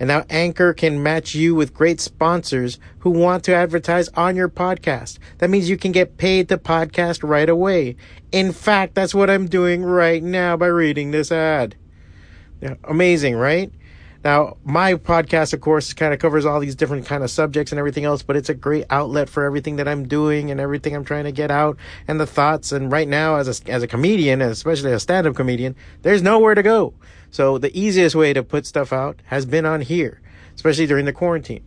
And now Anchor can match you with great sponsors who want to advertise on your podcast. That means you can get paid to podcast right away. In fact, that's what I'm doing right now by reading this ad. Yeah, amazing, right? Now, my podcast, of course, kind of covers all these different kind of subjects and everything else, but it's a great outlet for everything that I'm doing and everything I'm trying to get out and the thoughts. And right now, as a, as a comedian, especially a stand-up comedian, there's nowhere to go. So the easiest way to put stuff out has been on here, especially during the quarantine.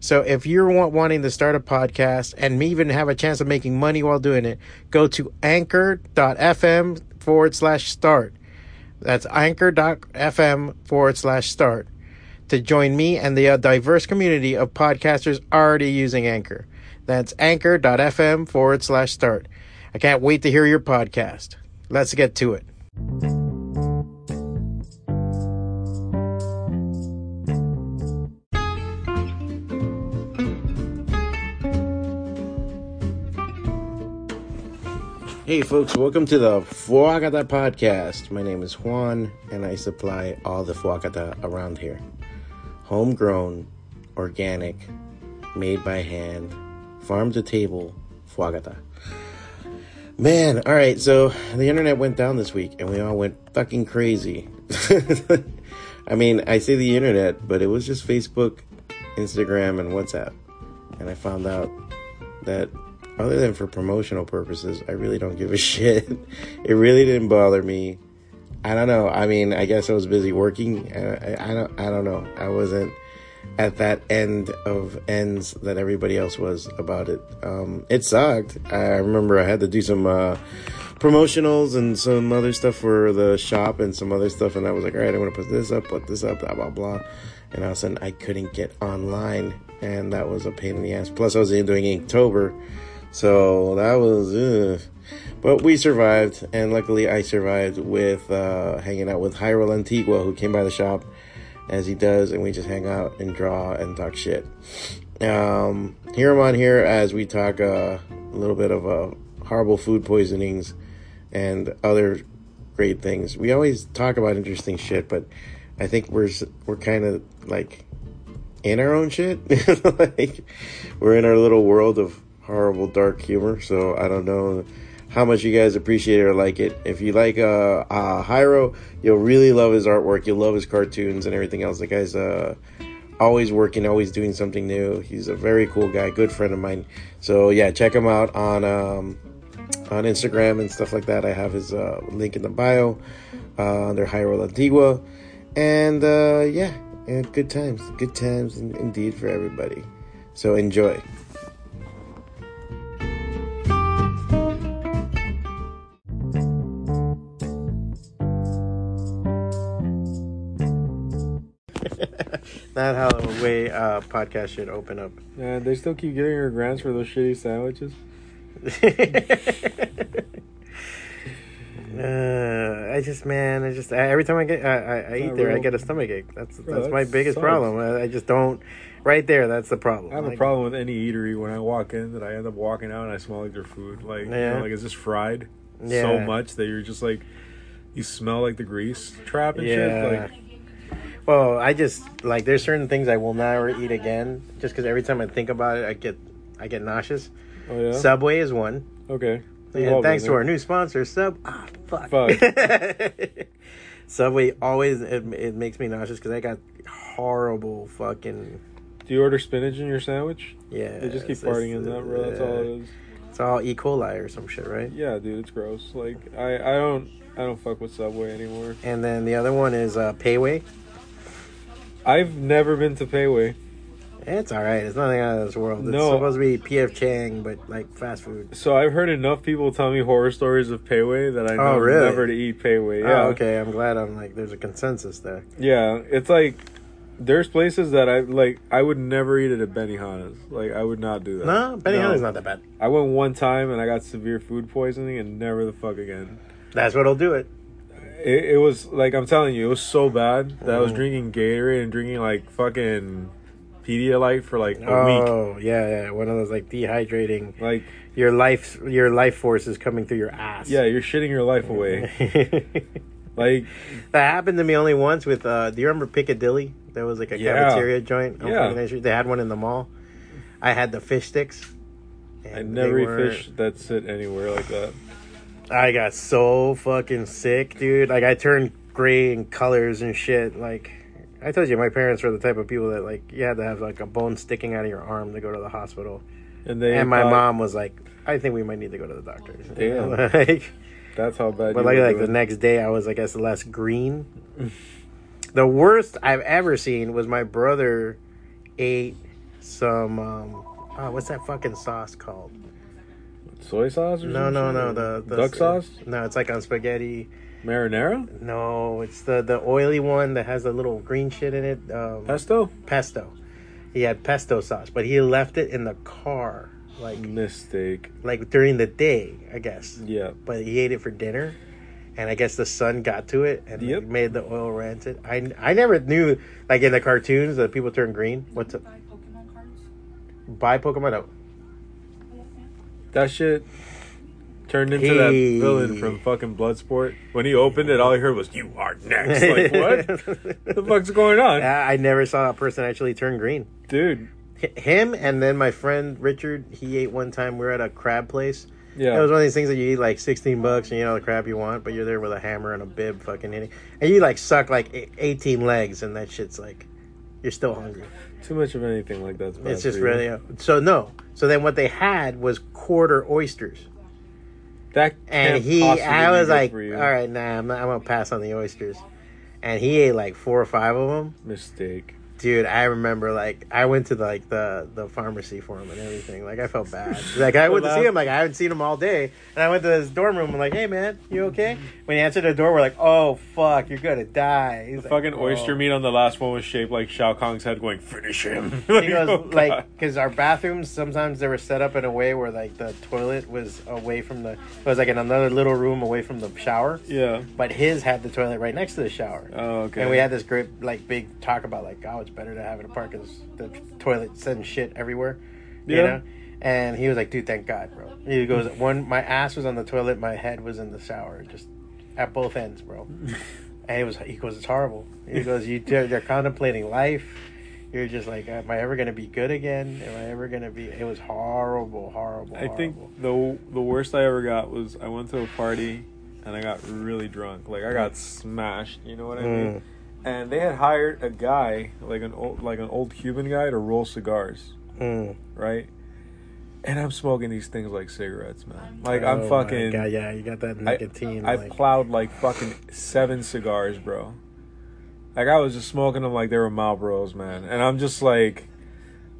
So if you're wanting to start a podcast and even have a chance of making money while doing it, go to anchor.fm forward slash start. That's anchor.fm forward slash start to join me and the uh, diverse community of podcasters already using Anchor. That's anchor.fm forward slash start. I can't wait to hear your podcast. Let's get to it. Hey folks, welcome to the Fwacata podcast. My name is Juan and I supply all the Fwacata around here. Homegrown, organic, made by hand, farm to table Fwacata. Man, alright, so the internet went down this week and we all went fucking crazy. I mean, I say the internet, but it was just Facebook, Instagram, and WhatsApp. And I found out that other than for promotional purposes, I really don't give a shit. it really didn't bother me. I don't know. I mean, I guess I was busy working. I, I, don't. I don't know. I wasn't at that end of ends that everybody else was about it. Um, it sucked. I remember I had to do some uh, promotionals and some other stuff for the shop and some other stuff, and I was like, all right, I want to put this up, put this up, blah blah blah. And all of a sudden, I couldn't get online, and that was a pain in the ass. Plus, I was doing Inktober so that was, ugh. but we survived, and luckily I survived with uh, hanging out with Jayro Lantigua, who came by the shop as he does, and we just hang out and draw and talk shit. Um, here I'm on here as we talk uh, a little bit of uh, horrible food poisonings and other great things. We always talk about interesting shit, but I think we're we're kind of like in our own shit. like we're in our little world of horrible dark humor. So I don't know how much you guys appreciate or like it. If you like uh, uh Jayro, you'll really love his artwork. You'll love his cartoons and everything else. The guy's uh always working, always doing something new. He's a very cool guy, good friend of mine. So yeah, check him out on um on Instagram and stuff like that. I have his uh, link in the bio uh, under Jayro Lantigua. And uh, yeah, and good times, good times indeed for everybody. So enjoy. Not how the way uh, podcast should open up. Yeah, they still keep giving her grants for those shitty sandwiches. uh, I just, man, I just I, every time I get I, I, I eat there, real. I get a stomach ache. That's Bro, that's that my biggest sucks. problem. I, I, just don't. Right there, that's the problem. I have a problem with any eatery when I walk in that I end up walking out and I smell like their food. Like, yeah. you know, like it's just fried yeah. so much that you're just like, you smell like the grease trap and yeah. shit. Like, well, I just like there's certain things I will never eat again, just because every time I think about it, I get I get nauseous. Oh yeah. Subway is one. Okay. And thanks to our new sponsor, Sub. Ah, fuck. fuck. Subway always it, it makes me nauseous because I got horrible fucking. Do you order spinach in your sandwich? Yeah. They just keep farting in that, bro. That's all it is. It's all E. coli or some shit, right? Yeah, dude, it's gross. Like I, I don't, I don't fuck with Subway anymore. And then the other one is uh, Wei. I've never been to Pei Wei. It's all right. It's nothing out of this world. It's no. supposed to be PF Chang, but like fast food. So I've heard enough people tell me horror stories of Pei Wei that I oh, know oh, really? never to eat Pei Wei. Yeah. Oh, okay. I'm glad I'm like there's a consensus there. Yeah, it's like there's places that I like. I would never eat it at Benihana's. Like I would not do that. No, Benihana's no. not that bad. I went one time and I got severe food poisoning and never the fuck again. That's what'll do it. It, it was like I'm telling you, it was so bad that. I was mm. drinking Gatorade and drinking like fucking Pedialyte for like a week. Oh yeah, yeah, one of those like dehydrating. Like your life, your life force is coming through your ass. Yeah, you're shitting your life away. like that happened to me only once with. uh Do you remember Piccadilly? There was like a yeah. cafeteria joint. yeah, they had one in the mall. I had the fish sticks. I never eat fish that sit anywhere like that. I got so fucking sick, dude. Like I turned gray in colors and shit. Like I told you, my parents were the type of people that like you had to have like a bone sticking out of your arm to go to the hospital. And they and my mom was like, I think we might need to go to the doctor. Damn. like, That's how bad. But like like the next day, I was I guess less green. the worst I've ever seen was my brother ate some um, oh, what's that fucking sauce called? Soy sauce? Or no, no, no. The, the duck sauce? No, it's like on spaghetti. Marinara? No, it's the the oily one that has a little green shit in it. Um, pesto. Pesto. He had pesto sauce, but he left it in the car. Like mistake. Like during the day, I guess. Yeah. But he ate it for dinner, and I guess the sun got to it and yep. made the oil rancid. I I never knew like in the cartoons that people turn green. What's up? Buy Pokemon cards. Buy Pokemon. Oh. That shit turned into hey. that villain from fucking Bloodsport. When he opened it, all I heard was "You are next." Like what? the fuck's going on? I never saw a person actually turn green, dude. him and then my friend Richard. He ate one time. We are at a crab place. Yeah, it was one of these things that you eat like sixteen bucks and you know the crab you want, but you're there with a hammer and a bib, fucking hitting, and you like suck like eighteen legs, and that shit's like, you're still hungry. Too much of anything like that's It's just really uh, so no. So then what they had was quarter oysters. That and he, I was like, all right, nah, I'm, not, I'm gonna pass on the oysters, and he ate like four or five of them. Mistake dude i remember like i went to the, like the the pharmacy for him and everything. Like i felt bad. Like i went to see him. Like i haven't seen him all day. And i went to his dorm room. And like hey man you okay? When he answered the door we're like oh fuck you're gonna die. He's the like, fucking oh. oyster meat on the last one was shaped like Shao Kahn's head going finish him. He goes oh, like because our bathrooms sometimes they were set up in a way where like the toilet was away from the it was like in another little room away from the shower. Yeah. But his had the toilet right next to the shower. Oh okay. And we had this great like big talk about like oh it's better to have it apart because the toilet sends shit everywhere. You yeah. know? And he was like, dude, thank God, bro. He goes, one, my ass was on the toilet, my head was in the shower, just at both ends, bro. and it was, he goes, it's horrible. He goes, you, they're contemplating life. You're just like, am I ever gonna be good again? Am I ever gonna be? It was horrible, horrible. I horrible. think the the worst I ever got was I went to a party and I got really drunk. Like I got smashed. You know what I mean? Mm and they had hired a guy like an old like an old Cuban guy to roll cigars, mm. right? And I'm smoking these things like cigarettes, man. Like oh I'm fucking. God, yeah, you got that nicotine. I, like... Plowed like fucking seven cigars, bro. Like I was just smoking them like they were Marlboros, man. And I'm just like,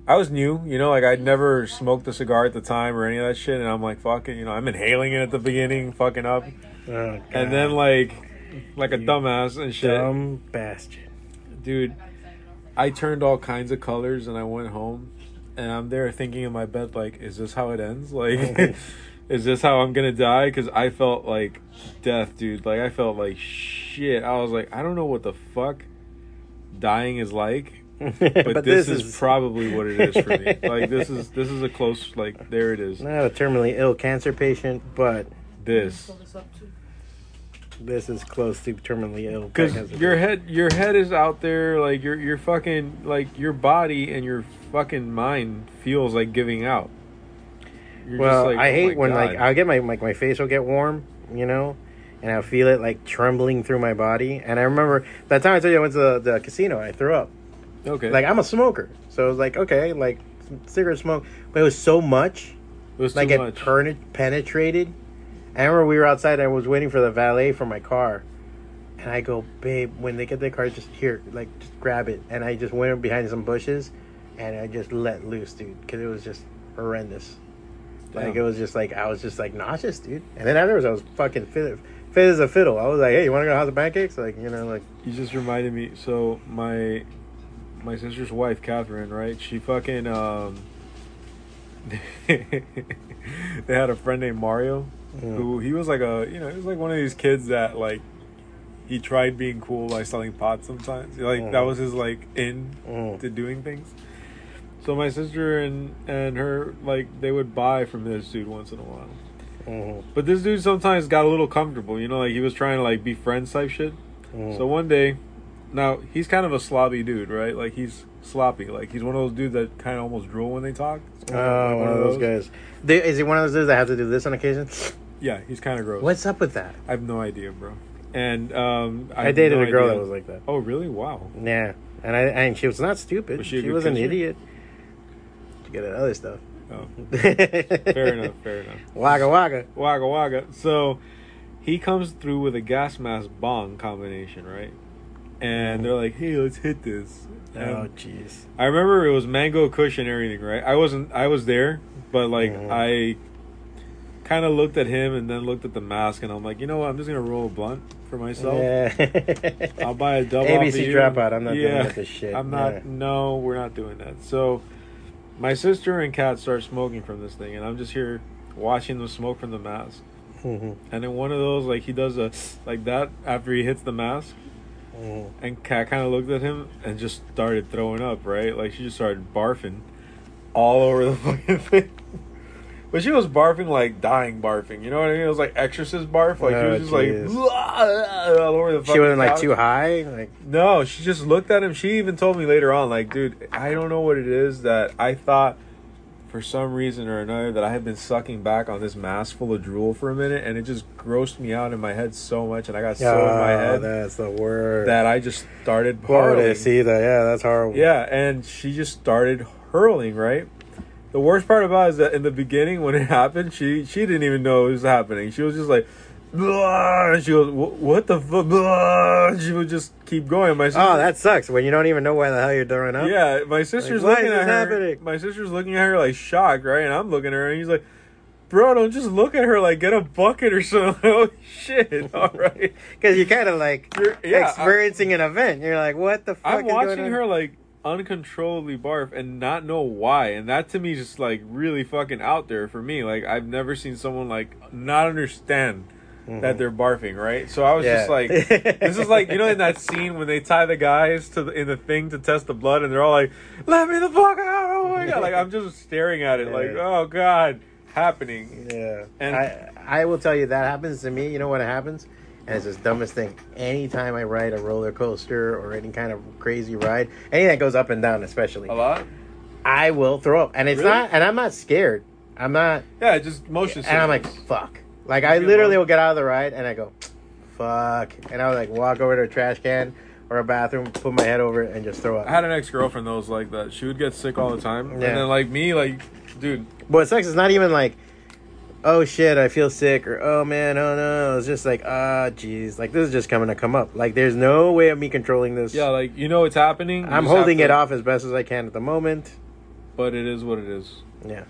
I was new, you know, like I'd never smoked a cigar at the time or any of that shit. And I'm like, fucking, you know, I'm inhaling it at the beginning, fucking up. Oh, and then like like a dumbass and shit. Dumb bastard. Dude, I turned all kinds of colors and I went home and I'm there thinking in my bed like, is this how it ends? Like, is this how I'm gonna die? Because I felt like death, dude. Like I felt like shit. I was like, I don't know what the fuck dying is like. But, but this, this is, is, probably what it is for me. like this is this is a close like there it is. Not a terminally ill cancer patient, but this this is close to terminally ill. Because your head, your head is out there, like your your fucking like your body and your fucking mind feels like giving out. You're well, like, I oh hate when God. like I get my like my face will get warm, you know, and I feel it like trembling through my body. And I remember that time I told you I went to the, the casino, I threw up. Okay. Like I'm a smoker, so it was like okay, like cigarette smoke, but it was so much, it was like it penetrated I remember we were outside. I was waiting for the valet for my car, and I go, babe, when they get the car, just here, like, just grab it. And I just went behind some bushes, and I just let loose, dude, because it was just horrendous. Damn. Like it was just like I was just like nauseous, dude. And then afterwards, I was fucking fit, fit as a fiddle. I was like, hey, you want to go to House of Pancakes? Like, you know, like you just reminded me. So my my sister's wife, Catherine, right? She fucking um. they had a friend named Mario, Mm. who he was like a you know he was like one of these kids that like he tried being cool by selling pot sometimes. Like that Mhm. was his like in Mm. to doing things. So my sister and and her like they would buy from this dude once in a while. Mhm. But this dude sometimes got a little comfortable, you know, like he was trying to like be friends type shit. Mhm. So one day, now he's kind of a sloppy dude, right? Like he's sloppy. Like he's one of those dudes that kind of almost drool when they talk. Oh, like one of those guys. They- Is he one of those dudes that have to do this on occasion? Yeah, he's kind of gross. What's up with that? I have no idea, bro. And um, I, have dated no a girl idea. that was like that. Oh, really? Wow. Yeah, and I and she was not stupid. Was she a she good was an kisser? idiot. She good at other stuff. Oh, fair fair enough. Fair enough. Wagga wagga. Wagga wagga. So he comes through with a gas mask bong combination, right? And they're like, "Hey, let's hit this." Oh jeez. I remember it was mango cushion and everything, right? I wasn't. I was there, but like Mhm. I kind of looked at him and then looked at the mask, and I'm like, you know what? I'm just gonna roll a blunt for myself. Yeah. I'll buy a double. ABC dropout. I'm not yeah, doing this shit. I'm not. Yeah. No, we're not doing that. So, my sister and Kat start smoking from this thing, and I'm just here watching them smoke from the mask. Mhm. And then one of those, like he does a like that after he hits the mask, Mhm. and Kat kind of looked at him and just started throwing up. Right, like she just started barfing all over the fucking thing. But she was barfing like dying barfing. You know what I mean? It was like exorcist barf. Like she Oh, was just jeez. like all over the. She wasn't like couch. too high. Like No, she just looked at him. She even told me later on, like, dude, I don't know what it is that I thought for some reason or another that I had been sucking back on this mass full of drool for a minute, and it just grossed me out in my head so much, and I got so in my oh, head that's the word. that I just started hurling. see that. Yeah, that's horrible. Yeah, and she just started hurling. Right. The worst part about it is that in the beginning when it happened, she she didn't even know it was happening. She was just like. "Blah," and she goes, "What the fuck?" Blah," and She would just keep going. My sister, Oh, that sucks when you don't even know why the hell you're throwing up. Yeah, my sister's Like, looking at her. happening? My sister's looking at her like shocked, right? And I'm looking at her, and he's like, "Bro, don't just look at her. Like, get a bucket or something." oh shit! All right, because you're kind of like You're- yeah, I- experiencing an event. You're like, what the fuck? I'm is watching going on? her like uncontrollably barf and not know why, and that to me is just like really fucking out there for me. Like, I've never seen someone like not understand. That they're barfing, right? So I was just Mm-hmm. Like, this is like you know in that scene when they tie the guys to the, in the thing to test the blood, and they're all like, "Let me the fuck out!" Oh my god! Like I'm just staring at it, like, oh god, happening. Yeah, And- I I will tell you that happens to me. You know what happens? And it's the dumbest thing. Anytime I ride a roller coaster or any kind of crazy ride, anything that goes up and down, especially, A lot. I will throw up. And it's Really? not. And I'm not scared. I'm not. Yeah, just motion. And I'm like, fuck. Like I literally will get out of the ride and I go, fuck, and I would like walk over to a trash can or a bathroom, put my head over it, and just throw up. I had an ex girlfriend that was like that. She would get sick all the time, yeah. and then like me, like, dude, What sucks is not even like, oh shit, I feel sick, or oh man, oh no. It's just like, ah, jeez, like this is just coming to come up. Like there's no way of me controlling this. yeah, like you know it's happening. you I'm holding to- it off as best as I can at the moment. but it is what it is. Yeah.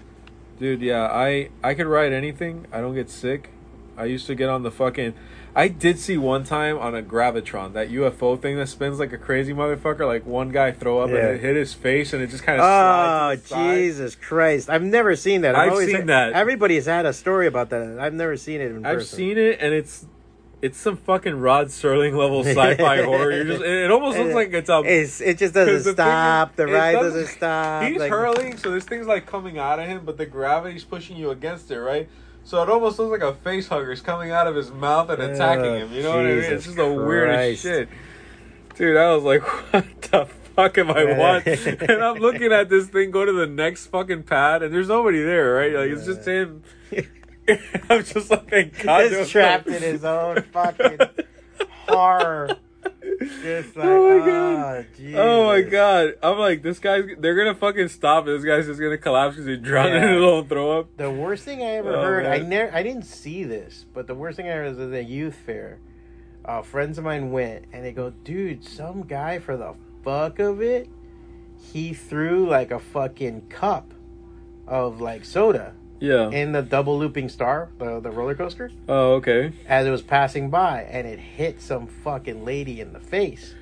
Dude, yeah, I I could ride anything. I don't get sick. I used to get on the fucking. I did see one time on a gravitron that UFO thing that spins like a crazy motherfucker. Like one guy throw up Yeah. and it hit his face and it just kind of. Oh Jesus Christ! I've never seen that. I've always seen heard- that. Everybody's had a story about that. I've never seen it in I've person. seen it and it's. It's some fucking Rod Serling level sci-fi horror. You're just. It, almost looks like it's a. It's, it just doesn't the stop. is- the it ride doesn't- doesn't, stop. He's like- hurling, so this thing's like coming out of him, but the gravity's pushing you against it, right? So it almost looks like a face hugger's coming out of his mouth and attacking him. You know what I mean? It's just the weirdest shit. Dude, I was like, what the fuck am I watching? and I'm looking at this thing go to the next fucking pad, and there's nobody there, right? Like, it's just him. I'm just like, thank God. He's trapped in his own fucking horror. Just like, Oh oh, my God. Jesus. Oh my god! I'm like, this guy's. They're gonna fucking stop. This guy's just gonna collapse because he drowned in Yeah. his own throw up. The worst thing I ever Oh, heard, I never, I didn't see this, but the worst thing I heard was at the youth fair. Uh, friends of mine went, and they go, "Dude, some guy for the fuck of it, he threw like a fucking cup of like soda Yeah. in the double looping star, the the roller coaster, Oh, okay. as it was passing by, and it hit some fucking lady in the face."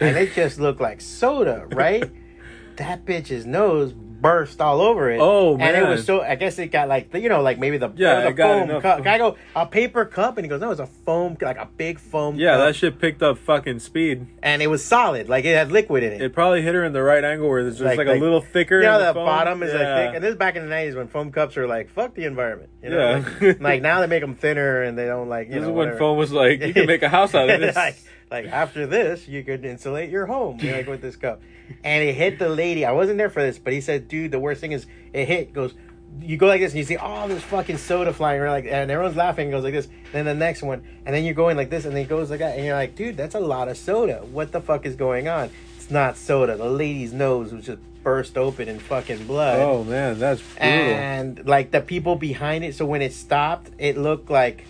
and it just looked like soda, right? that bitch's nose burst all over it. Oh, And it was so. I guess it got like the, you know like maybe the Yeah, the foam enough- cup. I go a paper cup, and he goes, no, it's a foam like a big foam. Yeah, cup. that shit picked up fucking speed. and it was solid, like it had liquid in it. It probably hit her in the right angle where there's just like, a little thicker. You know, the foam. bottom is like thick, and this is back in the nineties when foam cups were like fuck the environment. You know, Yeah. like, like, now they make them thinner and they don't like. You This know, is when whatever. foam was like, you can make a house out of this. like, like after this, you could insulate your home like with this cup. And it hit the lady. I wasn't there for this, but he said, "Dude, the worst thing is it hit." Goes, you go like this, and you see all this fucking soda flying around, like, and everyone's laughing. Goes like this. Then the next one, and then you're going like this, and then it goes like that, and you're like, "Dude, that's a lot of soda. What the fuck is going on?" It's not soda. The lady's nose was just burst open in fucking blood oh man, that's brutal. and like the people behind it. So when it stopped, it looked like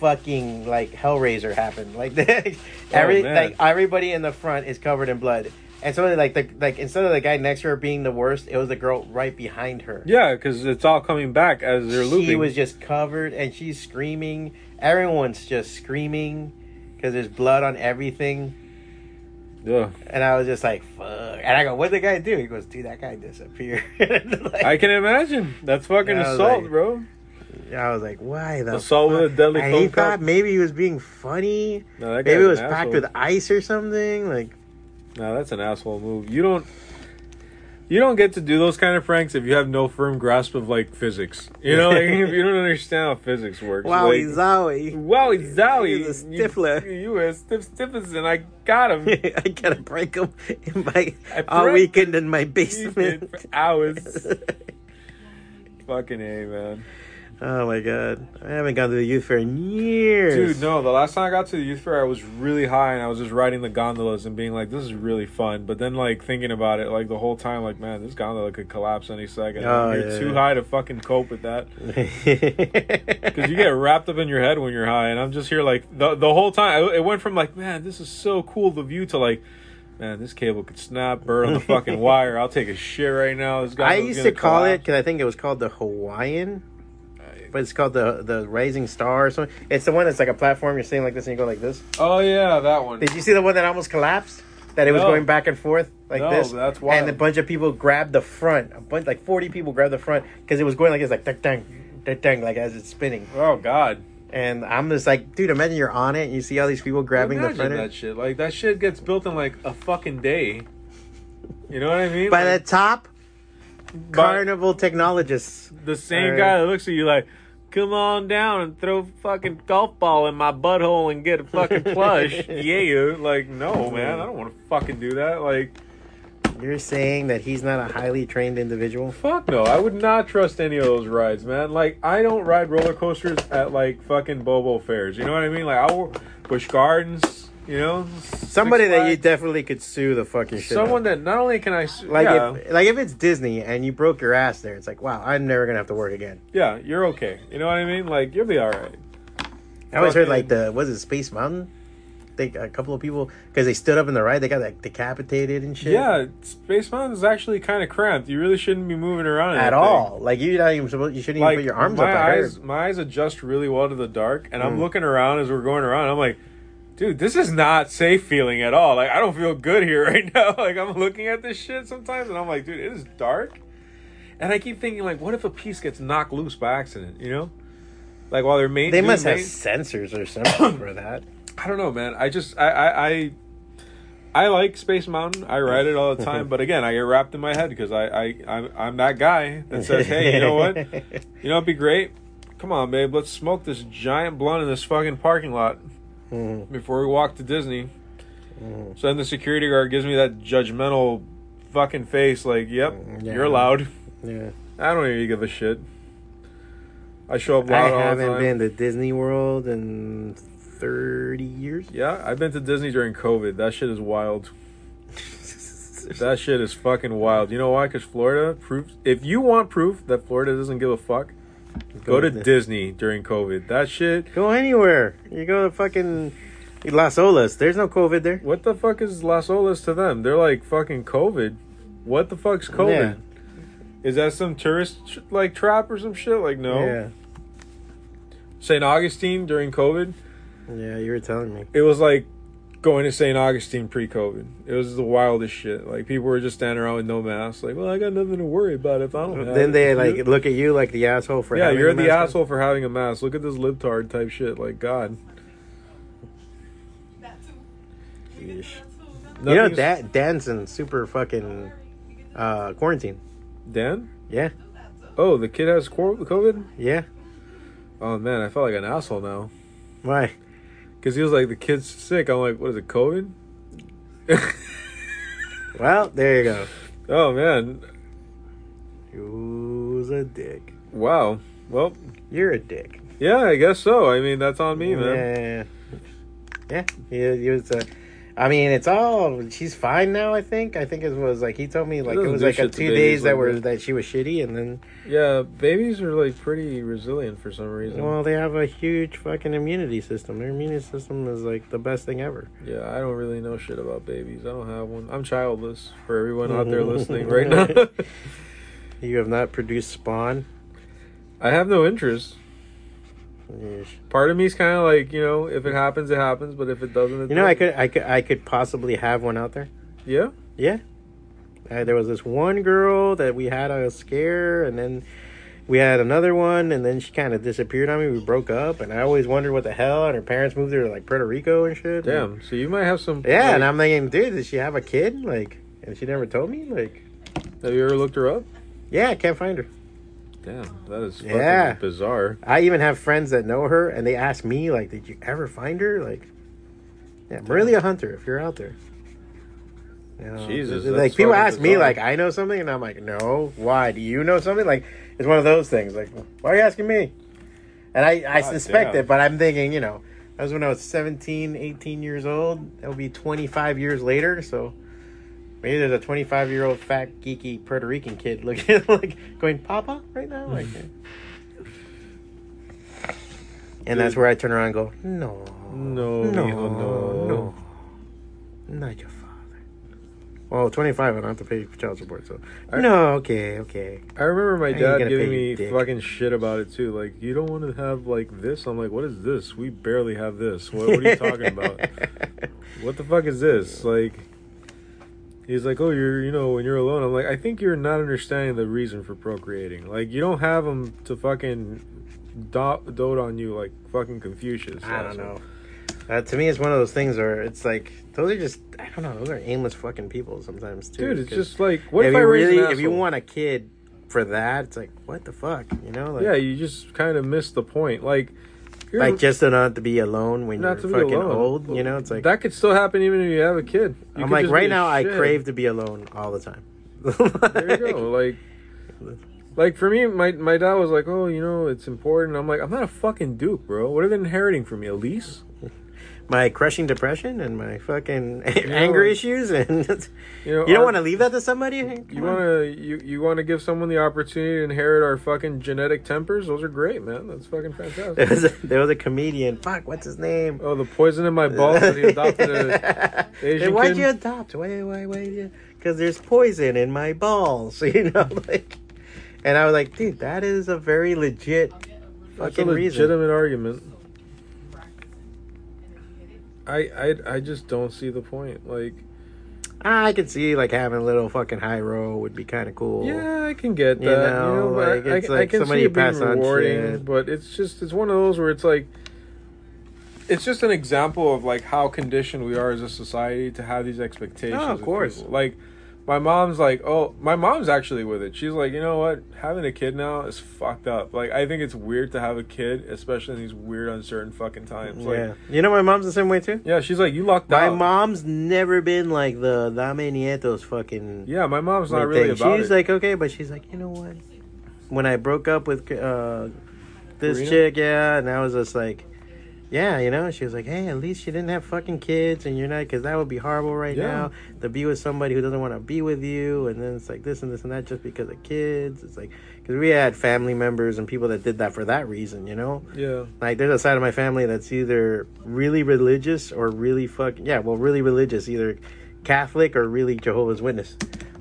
fucking like Hellraiser happened. Like the, oh, every man. like everybody in the front is covered in blood, and so like the like instead of the guy next to her being the worst, it was the girl right behind her. yeah, because it's all coming back as they're looping. She was just covered, and she's screaming. Everyone's just screaming because there's blood on everything. Ugh. And I was just like, "Fuck!" And I go, "What did the guy do?" He goes, "Dude, that guy disappeared." Like- I can imagine. That's fucking Yeah, assault, like- bro. I was like, why the Assault with a deadly And he thought maybe he was being funny. No, that Maybe it was packed asshole. with ice or something. Like, No, that's an asshole move. You don't. You don't get to do those kind of pranks if you have no firm grasp of like physics. You know, like, if you don't understand how physics works. wow, like, Zowie. Wowie zowie. He's a stifler. You, you a stiff stiffest and I got him. I gotta break him in my all weekend in my basement. for hours. Fucking A, man. Oh my god, I haven't gone to the youth fair in years. Dude, no, the last time I got to the youth fair, I was really high and I was just riding the gondolas and being like, this is really fun. But then, like, thinking about it, like, the whole time, like, man, this gondola could collapse any second. Oh, You're yeah. too high to fucking cope with that. Because you get wrapped up in your head when you're high. And I'm just here, like, the, the whole time, it went from, like, man, this is so cool, the view, to, like, man, this cable could snap, burn on the fucking wire. I'll take a shit right now. This I used to call it because I think it was called the Hawaiian, but it's called the the Rising Star or something. It's the one that's like a platform. You're sitting like this and you go like this. Oh, yeah, that one. Did you see the one that almost collapsed? That it was No. going back and forth like No, this. that's And a bunch of people grabbed the front. A bunch, like forty people grabbed the front because it was going like this, like dang, dang, dang, dang, like as it's spinning. Oh, God. And I'm just like, dude, imagine you're on it and you see all these people grabbing the Imagine front. that end. shit. Like that shit gets built in like a fucking day. You know what I mean? By the like, top, by carnival technologists. the same Alright. guy that looks at you like, come on down and throw a fucking golf ball in my butthole and get a fucking plush. yeah, like no man, I don't want to fucking do that. Like You're saying that he's not a highly trained individual. fuck no, I would not trust any of those rides, man. Like I don't ride roller coasters at like fucking Bobo fairs. You know what I mean? Like I will Busch Gardens. You know, Somebody that you definitely could sue the fucking shit. out. Someone that not only can I s- Like yeah, if like if it's Disney and you broke your ass there, it's like wow, I'm never gonna have to work again. yeah, you're okay. You know what I mean? Like you'll be all right. I always heard like the was it Space Mountain? I think a couple of people because they stood up in the ride, they got like decapitated and shit. Yeah, Space Mountain is actually kind of cramped. You really shouldn't be moving around at all. Like you're not even supposed. You shouldn't Thing. even put your arms my up. I eyes, my eyes adjust really well to the dark, and I'm Mm. looking around as we're going around. I'm like, dude, this is not safe feeling at all. Like I don't feel good here right now. Like I'm looking at this shit sometimes, and I'm like, dude, it is dark. And I keep thinking, like, what if a piece gets knocked loose by accident? You know, like while they're main. They must have main- sensors or something for that. I don't know, man. I just I I I, I like Space Mountain. I ride it all the time, but again, I get wrapped in my head because I I I'm, I'm that guy that says, hey, you know what? You know, it'd be great. Come on, babe. Let's smoke this giant blunt in this fucking parking lot Mhm. before we walk to Disney. Mhm. So then the security guard gives me that judgmental fucking face, like, "Yep, Yeah. you're allowed." Yeah, I don't even give a shit. I show up I loud all the haven't been to Disney World in thirty years. Yeah, I've been to Disney during COVID. That shit is wild. That shit is fucking wild. You know why? Because Florida proves. If you want proof that Florida doesn't give a fuck, go to Di- Disney during COVID. That shit. Go anywhere. You go to fucking Las Olas. There's no COVID there. What the fuck is Las Olas to them? They're like fucking COVID. What the fuck's COVID? Is that some tourist like trap or some shit? Like no. Yeah. St. Augustine during COVID, Yeah, you were telling me. it was like going to St. Augustine pre-COVID. It was the wildest shit. Like people were just standing around with no masks. Like, well, I got nothing to worry about if I don't. Have Then they like look at you like the asshole for yeah, having you're a the mask on? asshole for having a mask. Look at this libtard type shit. Like God, Yeesh. You know, that Dan, Dan's in super fucking uh, quarantine. Dan. Yeah, Oh, the kid has COVID. yeah. Oh man, I felt like an asshole now Why? Because he was like the kid's sick. I'm like, what is it, COVID? Well, there you go. oh man, Who's a dick? wow. Well, You're a dick. yeah, I guess so. I mean, that's on me, man. Yeah, yeah. He, he was. Uh, I mean, it's all. She's fine now. I think. I think it was like he told me like it was like a two days that like were that. that she was shitty, and then Yeah, babies are like pretty resilient for some reason. well, they have a huge fucking immunity system. Their immune system is like the best thing ever. Yeah, I don't really know shit about babies. I don't have one. I'm childless for everyone out there listening right now. You have not produced spawn. I have no interest. Part of me is kind of like, you know, if it happens, it happens, but if it doesn't, it You know, I doesn't. could, I could, I could possibly have one out there. Yeah? Yeah. Uh, there was this one girl that we had a scare, and then we had another one, and then she kind of disappeared on me. We broke up, and I always wondered what the hell. And her parents moved her to like Puerto Rico and shit. Damn. So you might have some. Yeah, like- and I'm thinking, dude, did she have a kid? Like, and she never told me. Like, Have you ever looked her up? yeah, I can't find her. Damn, that is fucking Yeah. bizarre. I even have friends that know her, and they ask me, like, did you ever find her? Like, yeah, Marilia Hunter, if you're out there. You know, Jesus, like people ask me, like, I know something, and I'm like, no. Why? Do you know something? Like, it's one of those things. Like, why are you asking me? And I, I God suspect damn. it, but I'm thinking, you know, that was when I was 17, 18 years old. It'll be 25 years later, so maybe there's a 25 year old fat geeky Puerto Rican kid looking like going Papa right now, like. Hmm. And that's where I turn around and go, no, No, no, no. no, not your father. Well, 25, I don't have to pay child support, so. I- no, okay, okay. I remember my dad giving me dick. fucking shit about it too. Like, you don't want to have like this. I'm like, what is this? We barely have this. What, what are you talking about? What the fuck is this? Like, he's like, oh, you're, you know, when you're alone. I'm like, I think you're not understanding the reason for procreating. Like, you don't have them to fucking do- dote on you like fucking Confucius. I don't know. Uh, to me, it's one of those things where it's like those are just I don't know. Those are aimless fucking people sometimes too. Dude, it's just like, what if, if, I really if you want a kid for that, it's like what the fuck, you know? Like, yeah, you just kind of miss the point. Like, you're- like just to not to be alone when you're fucking old. You know, it's like that could still happen even if you have a kid. You I'm like right now I shit. crave to be alone all the time. There you go. Like, like for me, my my dad was like, "Oh, you know, it's important." I'm like, "I'm not a fucking duke, bro. What are they inheriting from me? A lease?" My crushing depression and my fucking anger like- issues and You know, you don't want to leave that to somebody. Come You want to you you want to give someone the opportunity to inherit our fucking genetic tempers? Those are great, man. That's fucking fantastic. There was, a, there was a comedian. Fuck, what's his name? Oh, the poison in my balls that he adopted a Asian why'd kid? you adopt? Why, why, why? Because there's poison in my balls, you know, like. And I was like, dude, that is a very legit That's a fucking reason. legitimate argument. I, I I just don't see the point. Like, I could see like having a little fucking Jayro would be kind of cool. yeah, I can get that. You You know, know, but like, I, it's I, like I can somebody see it being rewarding. But it's just it's one of those where it's like, it's just an example of like how conditioned we are as a society to have these expectations. Oh, of course. people. Like, my mom's like, oh, my mom's actually with it. She's like, you know what, having a kid now is fucked up. Like, I think it's weird to have a kid, especially in these weird, uncertain fucking times. Like, yeah. You know, my mom's the same way too. Yeah, she's like, you locked My out. mom's never been like the Dame Nietos fucking. Yeah, my mom's not really thing. about She's it. like, okay, but she's like, you know what? When I broke up with uh, this Karina? chick, yeah, and I was just like, yeah, you know, she was like, hey, at least you didn't have fucking kids, and you're not, because that would be horrible right Yeah. now to be with somebody who doesn't want to be with you, and then it's like this and this and that just because of kids. It's like, because we had family members and people that did that for that reason, you know? yeah, Like, there's a side of my family that's either really religious or really fucking, yeah, well, really religious, either Catholic or really Jehovah's Witness.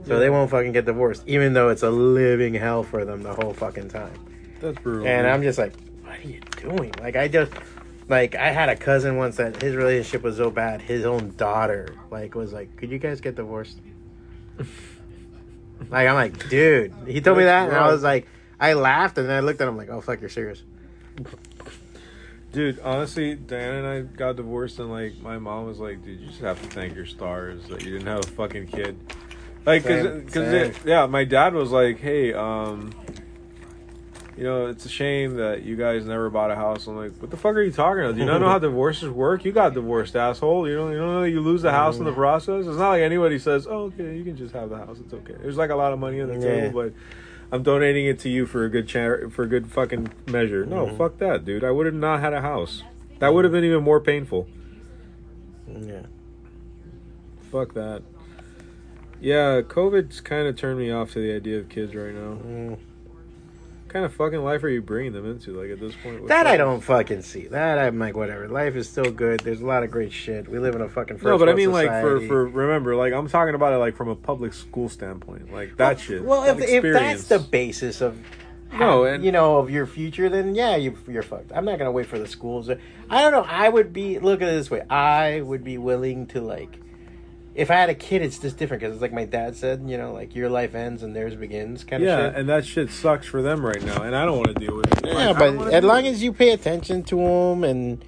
So Yeah. they won't fucking get divorced, even though it's a living hell for them the whole fucking time. that's brutal. And I'm just like, what are you doing? Like, I just, like I had a cousin once that his relationship was so bad, his own daughter like was like, "Could you guys get divorced?" like I'm like, dude. He told me that, and I was like, I laughed, and then I looked at him like, "Oh fuck, you're serious." Dude, honestly, Diana and I got divorced, and like my mom was like, "Dude, you just have to thank your stars that you didn't have a fucking kid." Like, cause, Same, cause same. it- yeah, my dad was like, "Hey, um, you know, it's a shame that you guys never bought a house." I'm like, "What the fuck are you talking about? Do you not know how divorces work? You got divorced, asshole. You don't, you don't know that you lose the house in the process. It's not like anybody says, "Oh, okay, you can just have the house. It's okay." There's like a lot of money on the Yeah. table, but." I'm donating it to you for a good char- for a good fucking measure. No, Mhm. fuck that, dude. I would have not had a house. That would have been even more painful. Yeah. Fuck that. Yeah, COVID's kind of turned me off to the idea of kids right now. Mm. What kind of fucking life are you bringing them into? Like at this point, That I don't fucking see. That I'm like, whatever. Life is still good. There's a lot of great shit. We live in a fucking first No, but I mean, like for for remember, like I'm talking about it like from a public school standpoint, like that shit. Well, if, that if that's the basis of No, and- you know of your future, then yeah, you, you're fucked. I'm not gonna wait for the schools. I don't know. I would be look at it this way. I would be willing to like. If I had a kid, it's just different because it's like my dad said, you know, like your life ends and theirs begins, kind of yeah, and that shit sucks for them right now, and I don't want to deal with it. Yeah, Like, but as long with as you pay attention to them and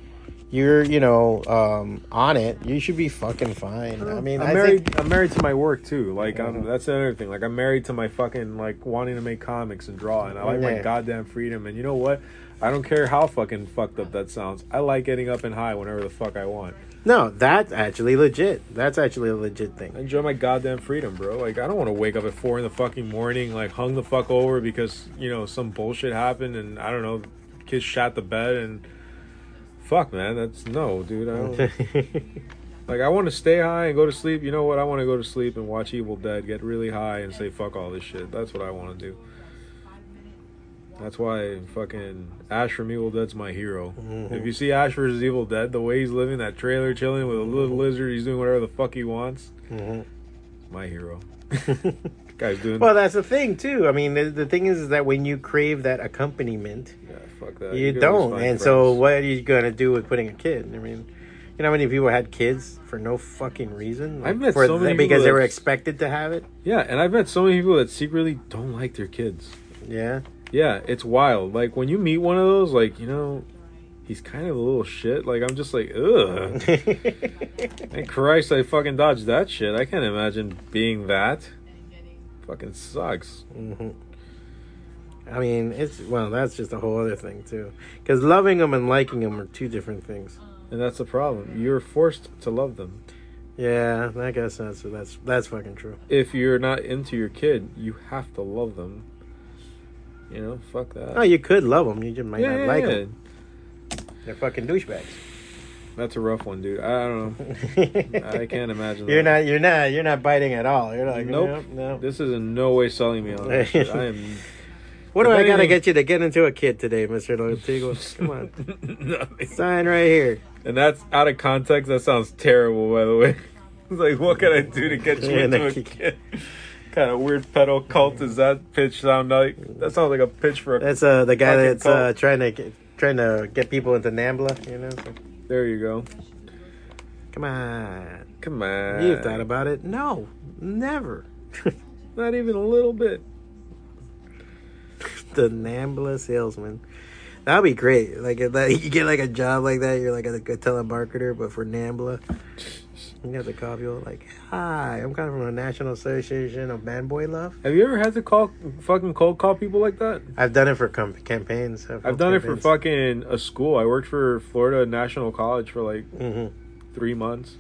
you're, you know, um, on it, you should be fucking fine. I mean, I'm I married. think I'm married to my work too. Like, I'm, Mhm. that's another thing. Like, I'm married to my fucking like wanting to make comics and draw, and I like my goddamn freedom. And you know what? I don't care how fucking fucked up that sounds. I like getting up and high whenever the fuck I want. No, that's actually legit. That's actually a legit I thing. enjoy my goddamn freedom, bro. Like, I don't want to wake up at four in the fucking morning, like hung the fuck over because you know some bullshit happened, and I don't know, kids shot the bed, and fuck, man, that's no, dude. I don't. Like I want to stay high and go to sleep. You know what? I want to go to sleep and watch Evil Dead, get really high, and say fuck all this shit. That's what I want to do. That's why fucking Ash from Evil Dead's my hero. Mhm. If you see Ash versus Evil Dead, the way he's living that trailer, chilling with a little lizard, he's doing whatever the fuck he wants. Mhm. My hero. Guy's doing. well, that's the thing too. I mean, the, the thing is, is that when you crave that accompaniment, yeah, fuck that. you don't. And so, what are you gonna do with putting a kid? I mean, you know how many people had kids for no fucking reason? I've met for so many because they were expected to have it. Yeah, and I've met so many people that secretly don't like their kids. Yeah. Yeah, it's wild. Like when you meet one of those, like you know, he's kind of a little shit. Like I'm just like, ugh. Thank Christ, I fucking dodged that shit. I can't imagine being that. Fucking sucks. hmm I mean, it's well, that's just a whole other thing too. Because loving them and liking them are two different things. And that's the problem. You're forced to love them. Yeah, I guess that's that's that's fucking true. If you're not into your kid, you have to love them. You know, fuck that. Oh, you could love them, you just might yeah, not yeah, like yeah. them. They're fucking douchebags. That's a rough one, dude. I don't know. I can't imagine. You're that. not. You're not. You're not biting at all. You're like, Nope. nope. No. This is in no way selling me on shit. I am. What do I gotta anything- get you to get into a kid today, Mister Lantigua? Come on, sign right here. And that's out of context. That sounds terrible, by the way. It's like, what can I do to get you into a kid? Kind of weird pedal cult does that pitch sound like? That sounds like a pitch for a. That's uh the guy that's uh, trying to get, trying to get people into Nambla. You know, There you go. come on. Come on. You've thought about it? No, never. Not even a little bit. the Nambla salesman. That'd be great. Like if that, you get like a job like that, you're like a, a telemarketer, but for Nambla. You have to call people like, "Hi, I'm coming from the National Association of Man Boy Love." Have you ever had to call fucking cold call people like that? I've done it for com- campaigns. I've done it for fucking a school. I worked for Florida National College for like hmm three months.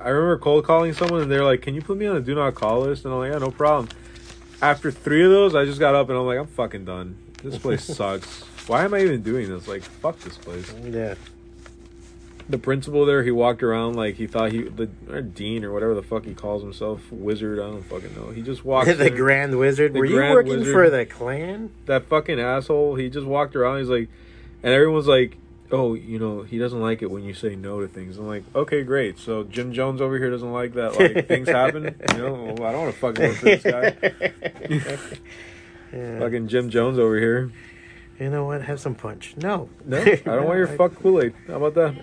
I remember cold calling someone and they're like, "Can you put me on a do not call list?" And I'm like, "Yeah, no problem." After three of those, I just got up and I'm like, "I'm fucking done. This place sucks. Why am I even doing this? Like, fuck this place." Yeah. The principal there, he walked around like he thought he the or dean or whatever the fuck he calls himself, wizard. I don't fucking know. He just walked. the in. Grand Wizard. The Were you Grand working Wizard. for the Klan? that fucking asshole, he just walked around. He's like, and everyone's like, oh, you know, he doesn't like it when you say no to things. I'm like, okay, great. So Jim Jones over here doesn't like that. Like things happen. You know, well, I don't want to fucking work for this guy. yeah. fucking Jim Jones over here. You know what? Have some punch. No. No, I don't want your I- fuck Kool Aid. How about that?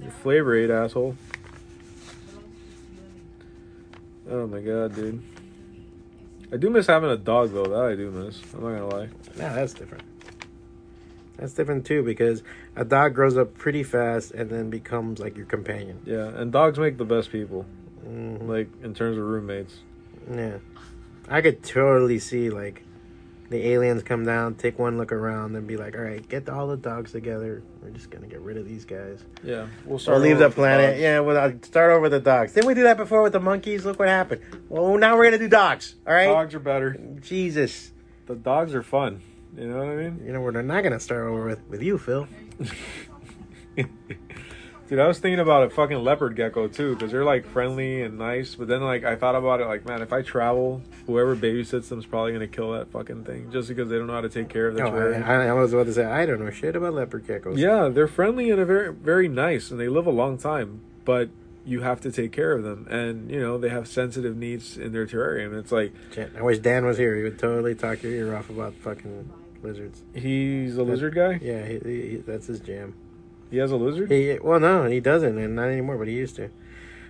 Your flavor aid, asshole. Oh my god, dude. I do miss having a dog though. That I do miss. I'm not gonna lie. No, that's different. That's different too because a dog grows up pretty fast and then becomes like your companion. Yeah, and dogs make the best people. Mhm. Like in terms of roommates. Yeah. I could totally see like the aliens come down, take one look around, and be like, "All right, get all the dogs together. We're just gonna get rid of these guys. Yeah, we'll start. Or leave over the planet. dogs. yeah, well, start over with the dogs. Didn't we do that before with the monkeys? Look what happened. Well, now we're gonna do dogs. All right. Dogs are better. Jesus. The dogs are fun. You know what I mean? You know we're not gonna start over with with you, Phil. Dude, I was thinking about a fucking leopard gecko too, because they're like friendly and nice. But then, like, I thought about it, like, man, if I travel, whoever babysits them is probably gonna kill that fucking thing, just because they don't know how to take care of their oh, No, terrarium. I, I was about to say I don't know shit about leopard geckos. Yeah, they're friendly and a very, very nice, and they live a long time. But you have to take care of them, and you know they have sensitive needs in their terrarium. It's like I wish Dan was here. He would totally talk your ear off about fucking lizards. he's a lizard guy. Yeah, he, he, he- that's his jam. He has a lizard. He well, no, he doesn't, and not anymore. But he used to.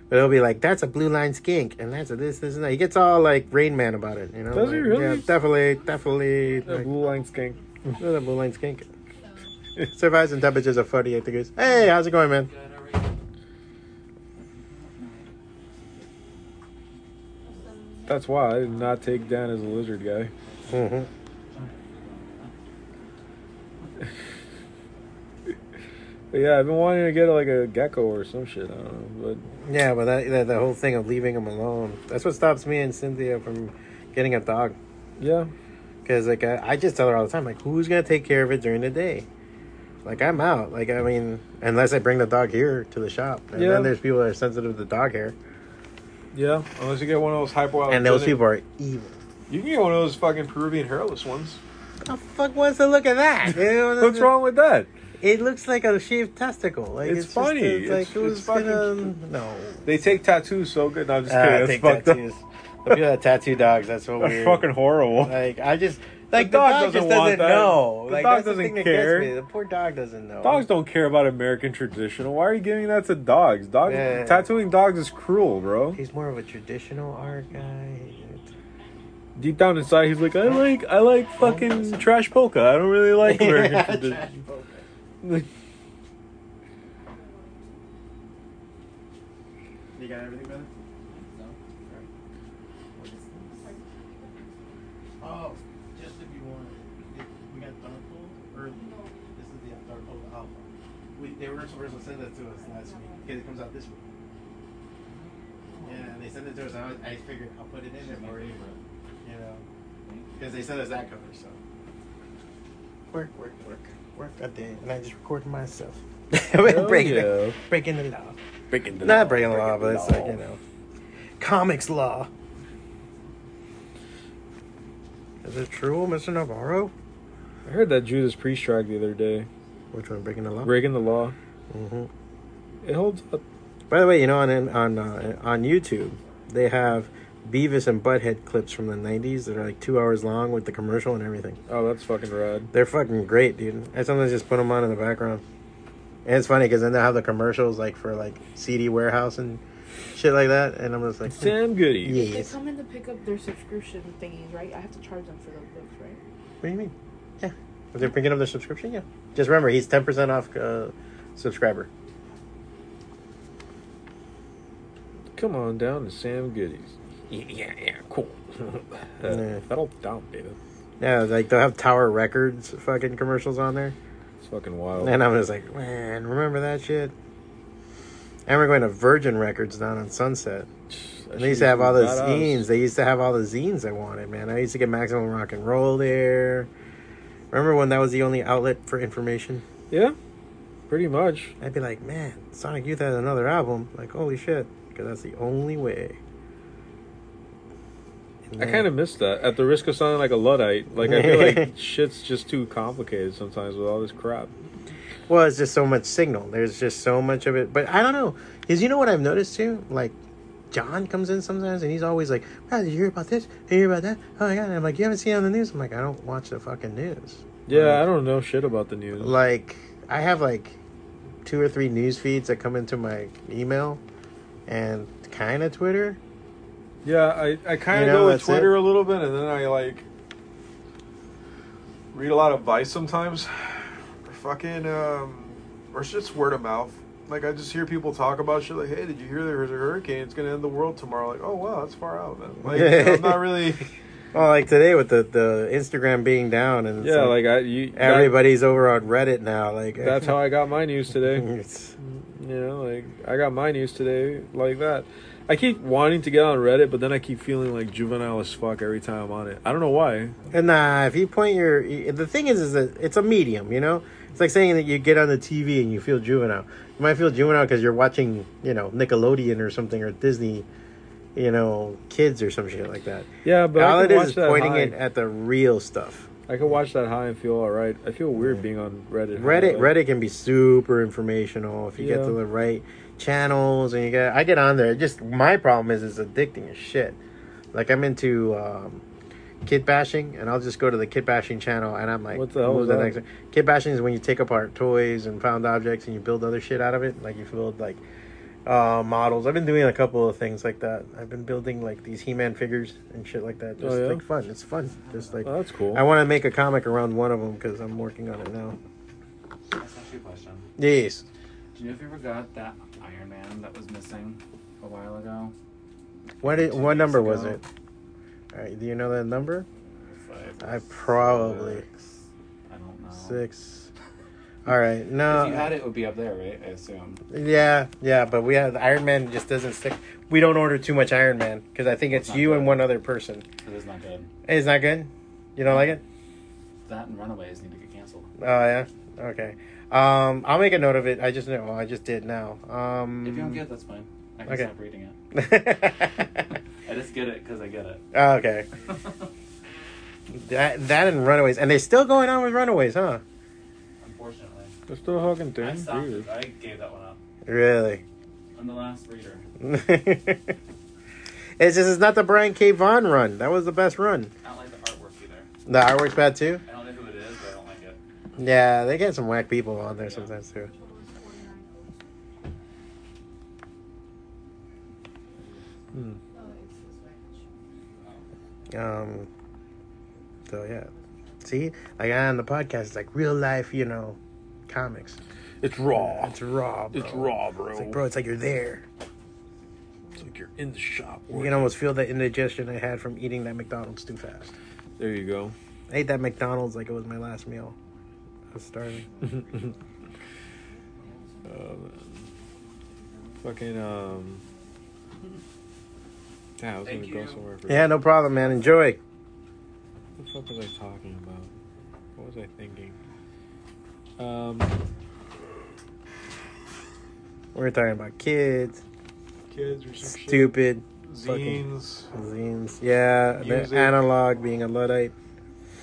But he'll be like, "That's a blue line skink," and that's a this, this, and that. He gets all like Rain Man about it. You know? Does he really? Yeah, definitely, definitely. A Like, blue line skink. Look at that blue line skink. Survives in temperatures of 48 degrees. Hey, how's it going, man? That's why I did not take Dan as a lizard guy. hmm But yeah, I've been wanting to get like a gecko or some shit. I don't know, but Yeah, but that, that the whole thing of leaving them alone. That's what stops me and Cynthia from getting a dog. yeah, Because like I, I just tell her all the time, like, who's gonna take care of it during the day? Like I'm out. Like I mean, unless I bring the dog here to the shop, and Yeah. then there's people that are sensitive to dog hair, yeah. Unless you get one of those hypoallergenic. and those people are evil. You can get one of those fucking Peruvian hairless ones. The fuck wants to look at that? What's wrong with that? It looks like a shaved testicle. Like It's it's, just- funny. it's like It's- who's it's fucking- gonna no? They take tattoos so good. No, I'm just Ah, kidding. That's take fucked tattoos. up. The people that tattoo dogs, that's so That's weird. fucking horrible. Like I just like The the, dog dog, doesn't just doesn't that. know. The like dog doesn't that care. The poor dog doesn't know. Dogs don't care about American traditional. Why are you giving that to dogs? Dogs Yeah. tattooing dogs is cruel, bro. He's more of a traditional art guy. Deep down inside, he's like, I like, I like fucking trash polka. I don't really like American Yeah. You got everything, brother? Oh, just if you want, we got Darkhold early. This is the Darkhold Alpha. We, they were supposed to send that to us last week because it comes out this week. Mm-hmm. Yeah, and they sent it to us. And I, I figured I'll put it in there for you, you know, because they sent us that cover. So work, work, work, work a day, and I just recorded myself. Hell breaking, yeah. breaking the law. Breaking the Not breaking the law, but it's like you know, comics law. Is it true, Mr. Navarro? I heard that Judas Priest track the other day. Which one, breaking the law? Breaking the law. hmm It holds up. By the way, you know on on uh, on YouTube they have Beavis and Butthead clips from the '90s that are like two hours long with the commercial and everything. Oh, that's fucking rad. They're fucking great, dude. I sometimes just put them on in the background. And it's funny because then they have the commercials like for like CD warehouse and shit like that, and I'm just like, hmm, Sam Goody. Yeah. They come in to pick up their subscription thingies, right? I have to charge them for those books, right? what do you mean? Yeah, if they're picking up their subscription, yeah. Just remember, he's ten percent off uh, subscriber. Come on down to Sam Goody's. Yeah, yeah, yeah, cool. Uh, Yeah. That'll dump, David. Yeah, like they'll have Tower Records fucking commercials on there. It's fucking wild. And I'm just like, man, remember that shit? And we're going to Virgin Records down on Sunset. And they used to have all the zines. They used to have all the zines I wanted, man. I used to get Maximum Rock and Roll there. Remember when that was the only outlet for information? Yeah, pretty much. I'd be like, man, Sonic Youth has another album. Like, holy shit. Because that's the only way. I kind of miss that. At the risk of sounding like a luddite, like I feel like shit's just too complicated sometimes with all this crap. Well, it's just so much signal. There's just so much of it. But I don't know. Because you know what I've noticed too? Like, John comes in sometimes and he's always like, wow, did you hear about this? Did you hear about that? Oh my God. And I'm like, you haven't seen it on the news? I'm like, I don't watch the fucking news. Yeah, I don't know shit about the news. Like I have like two or three news feeds that come into my email, and kind of Twitter. Yeah, I, I kind of You know, go with Twitter it. a little bit, and then I like read a lot of Vice sometimes. Or fucking, um, or it's just word of mouth. Like I just hear people talk about shit. Like, hey, did you hear there's a hurricane? It's gonna end the world tomorrow. Like, oh wow, that's far out, man. Like, I'm not really. Well, like today with the the Instagram being down and Yeah, like I you. that- everybody's over on Reddit now. Like that's how I got my news today. You know, like I got my news today like that. I keep wanting to get on Reddit, but then I keep feeling like juvenile as fuck every time I'm on it. I don't know why. And nah, if you point your, the thing is, is that it's a medium. You know, it's like saying that you get on the TV and you feel juvenile. You might feel juvenile because you're watching, you know, Nickelodeon or something or Disney, you know, kids or some shit like that. Yeah, but All it is is pointing high. it at the real stuff. I can watch that high and feel all right. I feel weird being on Reddit. Reddit, Like, Reddit can be super informational if you get to the right channels and you get. I get on there. Just my problem is it's addicting as shit. Like I'm into um, kid bashing, and I'll just go to the kid bashing channel, and I'm like, What the hell move is to that? next one. Kid bashing is when you take apart toys and found objects and you build other shit out of it. Like you build like uh, models. I've been doing a couple of things like that. I've been building like these He-Man figures and shit like that. Just Oh, yeah? like fun. It's fun. Just like Oh, that's cool. I want to make a comic around one of them because I'm working on it now. Can I ask you a question? Yes. Do you know if you ever got that Iron Man that was missing a while ago? What did, what number was it? All right, do you know that number? Five. I probably Six. I don't know. six. All right, no. If you had it, it would be up there, right? I assume. Yeah, yeah, but we have Iron Man just doesn't stick. We don't order too much Iron Man because I think it's Not you good. and one other person. It is not good. It's not good. You don't like it? That and Runaways need to get canceled. Oh yeah. Okay. Um, I'll make a note of it. I just know. Well, I just did now. Um. If you don't get it, that's fine. I can Okay. stop reading it. I just get it because I get it. Oh, okay. That that and Runaways, and they're still going on with Runaways, huh? Unfortunately, they're still a fucking I stopped Weird. it. I gave that one up. Really? I'm the last reader. it's just it's not the Brian K. Vaughan run. That was the best run. I don't like the artwork either. The artwork's bad too. I don't know who it is, but I don't like it. Yeah, they get some whack people on there sometimes too. Hmm. Um. So yeah, see, like on the podcast, it's like real life, you know, comics. It's raw. It's raw. Bro. It's raw, bro. It's like, bro, it's like you're there. It's like you're in the shop. You can almost feel the indigestion I had from eating that McDonald's too fast. There you go. I ate that McDonald's like it was my last meal. I was starving. Oh, man. Fucking um. Yeah, I was Thank gonna go somewhere. For Yeah, no problem, man. Enjoy. What the fuck was I talking about? What was I thinking? Um, we're talking about kids, kids or some shit. stupid Zines. zines. Yeah, Music. the analog being a luddite.